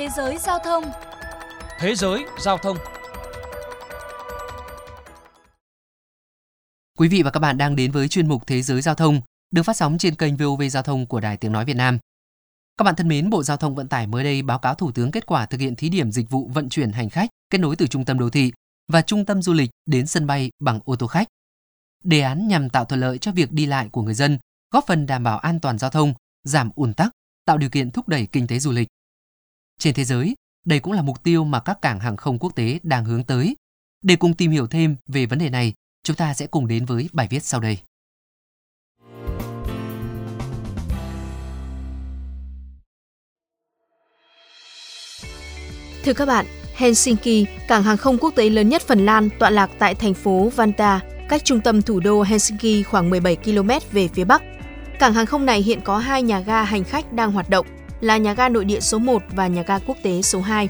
Thế giới giao thông Thế giới giao thông Quý vị và các bạn đang đến với chuyên mục Thế giới giao thông được phát sóng trên kênh VOV Giao thông của Đài Tiếng Nói Việt Nam. Các bạn thân mến, Bộ Giao thông Vận tải mới đây báo cáo Thủ tướng kết quả thực hiện thí điểm dịch vụ vận chuyển hành khách kết nối từ trung tâm đô thị và trung tâm du lịch đến sân bay bằng ô tô khách. Đề án nhằm tạo thuận lợi cho việc đi lại của người dân, góp phần đảm bảo an toàn giao thông, giảm ùn tắc, tạo điều kiện thúc đẩy kinh tế du lịch. Trên thế giới, đây cũng là mục tiêu mà các cảng hàng không quốc tế đang hướng tới. Để cùng tìm hiểu thêm về vấn đề này, chúng ta sẽ cùng đến với bài viết sau đây. Thưa các bạn, Helsinki, cảng hàng không quốc tế lớn nhất Phần Lan, tọa lạc tại thành phố Vanta cách trung tâm thủ đô Helsinki khoảng 17 km về phía bắc. Cảng hàng không này hiện có hai nhà ga hành khách đang hoạt động, là nhà ga nội địa số 1 và nhà ga quốc tế số 2.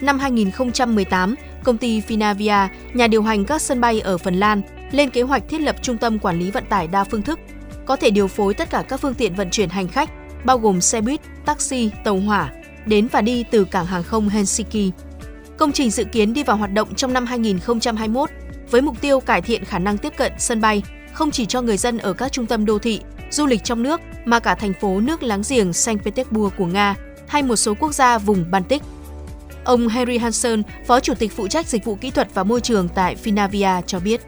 Năm 2018, công ty Finavia, nhà điều hành các sân bay ở Phần Lan, lên kế hoạch thiết lập trung tâm quản lý vận tải đa phương thức, có thể điều phối tất cả các phương tiện vận chuyển hành khách, bao gồm xe buýt, taxi, tàu hỏa, đến và đi từ cảng hàng không Helsinki. Công trình dự kiến đi vào hoạt động trong năm 2021 với mục tiêu cải thiện khả năng tiếp cận sân bay không chỉ cho người dân ở các trung tâm đô thị, du lịch trong nước mà cả thành phố nước láng giềng Saint Petersburg của Nga hay một số quốc gia vùng Baltic. Ông Harry Hansen, Phó Chủ tịch phụ trách dịch vụ kỹ thuật và môi trường tại Finavia cho biết.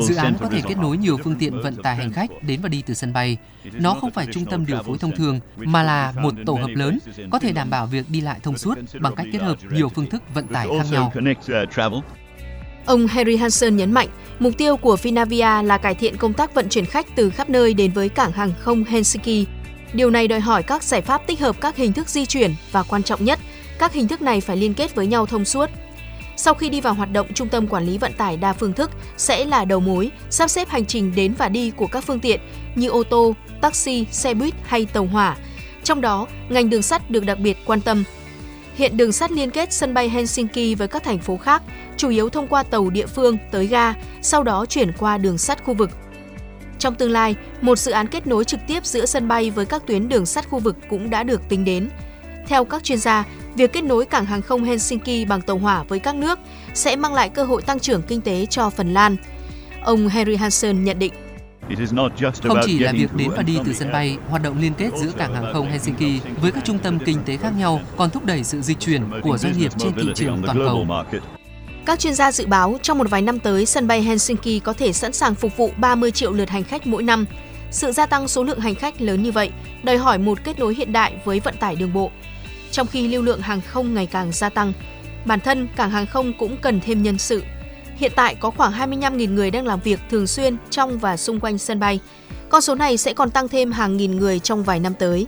Dự án có thể kết nối nhiều phương tiện vận tải hành khách đến và đi từ sân bay. Nó không phải trung tâm điều phối thông thường, mà là một tổ hợp lớn, có thể đảm bảo việc đi lại thông suốt bằng cách kết hợp nhiều phương thức vận tải khác nhau. Ông Harry Hansen nhấn mạnh, mục tiêu của Finavia là cải thiện công tác vận chuyển khách từ khắp nơi đến với cảng hàng không Helsinki. Điều này đòi hỏi các giải pháp tích hợp các hình thức di chuyển và quan trọng nhất, các hình thức này phải liên kết với nhau thông suốt. Sau khi đi vào hoạt động, Trung tâm Quản lý Vận tải đa phương thức sẽ là đầu mối, sắp xếp hành trình đến và đi của các phương tiện như ô tô, taxi, xe buýt hay tàu hỏa. Trong đó, ngành đường sắt được đặc biệt quan tâm. Hiện đường sắt liên kết sân bay Helsinki với các thành phố khác, chủ yếu thông qua tàu địa phương tới ga, sau đó chuyển qua đường sắt khu vực. Trong tương lai, một dự án kết nối trực tiếp giữa sân bay với các tuyến đường sắt khu vực cũng đã được tính đến. Theo các chuyên gia, việc kết nối cảng hàng không Helsinki bằng tàu hỏa với các nước sẽ mang lại cơ hội tăng trưởng kinh tế cho Phần Lan. Ông Harry Hansen nhận định. Không chỉ là việc đến và đi từ sân bay, hoạt động liên kết giữa cảng hàng không Helsinki với các trung tâm kinh tế khác nhau còn thúc đẩy sự dịch chuyển của doanh nghiệp trên thị trường toàn cầu. Các chuyên gia dự báo trong một vài năm tới, sân bay Helsinki có thể sẵn sàng phục vụ 30 triệu lượt hành khách mỗi năm. Sự gia tăng số lượng hành khách lớn như vậy đòi hỏi một kết nối hiện đại với vận tải đường bộ. Trong khi lưu lượng hàng không ngày càng gia tăng, bản thân cảng hàng không cũng cần thêm nhân sự. Hiện tại có khoảng 25.000 người đang làm việc thường xuyên trong và xung quanh sân bay. Con số này sẽ còn tăng thêm hàng nghìn người trong vài năm tới.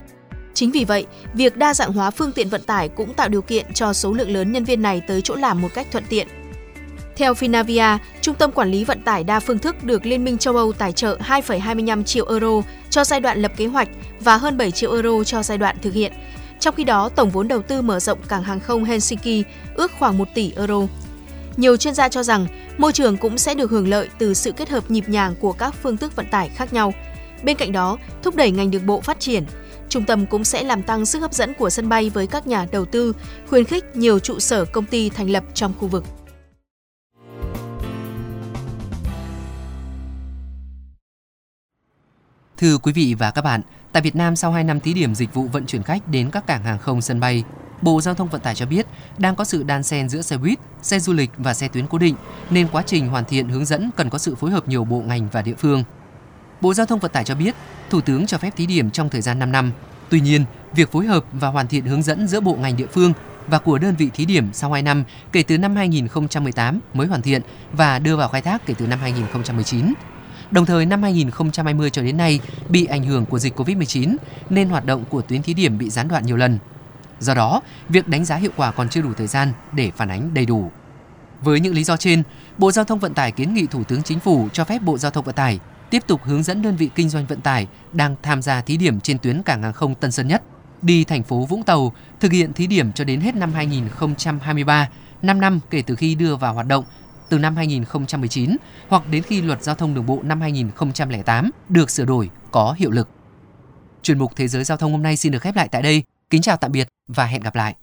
Chính vì vậy, việc đa dạng hóa phương tiện vận tải cũng tạo điều kiện cho số lượng lớn nhân viên này tới chỗ làm một cách thuận tiện. Theo Finavia, Trung tâm Quản lý Vận tải đa phương thức được Liên minh châu Âu tài trợ 2,25 triệu euro cho giai đoạn lập kế hoạch và hơn 7 triệu euro cho giai đoạn thực hiện. Trong khi đó, tổng vốn đầu tư mở rộng cảng hàng không Helsinki ước khoảng 1 tỷ euro. Nhiều chuyên gia cho rằng môi trường cũng sẽ được hưởng lợi từ sự kết hợp nhịp nhàng của các phương thức vận tải khác nhau. Bên cạnh đó, thúc đẩy ngành đường bộ phát triển. Trung tâm cũng sẽ làm tăng sức hấp dẫn của sân bay với các nhà đầu tư, khuyến khích nhiều trụ sở công ty thành lập trong khu vực. Thưa quý vị và các bạn, tại Việt Nam sau 2 năm thí điểm dịch vụ vận chuyển khách đến các cảng hàng không sân bay, Bộ Giao thông Vận tải cho biết đang có sự đan xen giữa xe buýt, xe du lịch và xe tuyến cố định, nên quá trình hoàn thiện hướng dẫn cần có sự phối hợp nhiều bộ ngành và địa phương. Bộ Giao thông Vận tải cho biết, Thủ tướng cho phép thí điểm trong thời gian 5 năm. Tuy nhiên, việc phối hợp và hoàn thiện hướng dẫn giữa bộ ngành địa phương và của đơn vị thí điểm sau 2 năm kể từ năm 2018 mới hoàn thiện và đưa vào khai thác kể từ năm 2019. Đồng thời năm 2020 cho đến nay bị ảnh hưởng của dịch Covid-19 nên hoạt động của tuyến thí điểm bị gián đoạn nhiều lần. Do đó, việc đánh giá hiệu quả còn chưa đủ thời gian để phản ánh đầy đủ. Với những lý do trên, Bộ Giao thông Vận tải kiến nghị Thủ tướng Chính phủ cho phép Bộ Giao thông Vận tải tiếp tục hướng dẫn đơn vị kinh doanh vận tải đang tham gia thí điểm trên tuyến cảng hàng không Tân Sơn Nhất đi thành phố Vũng Tàu thực hiện thí điểm cho đến hết năm 2023, 5 năm kể từ khi đưa vào hoạt động từ năm 2019 hoặc đến khi luật giao thông đường bộ năm 2008 được sửa đổi có hiệu lực. Chuyên mục Thế giới giao thông hôm nay xin được khép lại tại đây. Kính chào tạm biệt và hẹn gặp lại.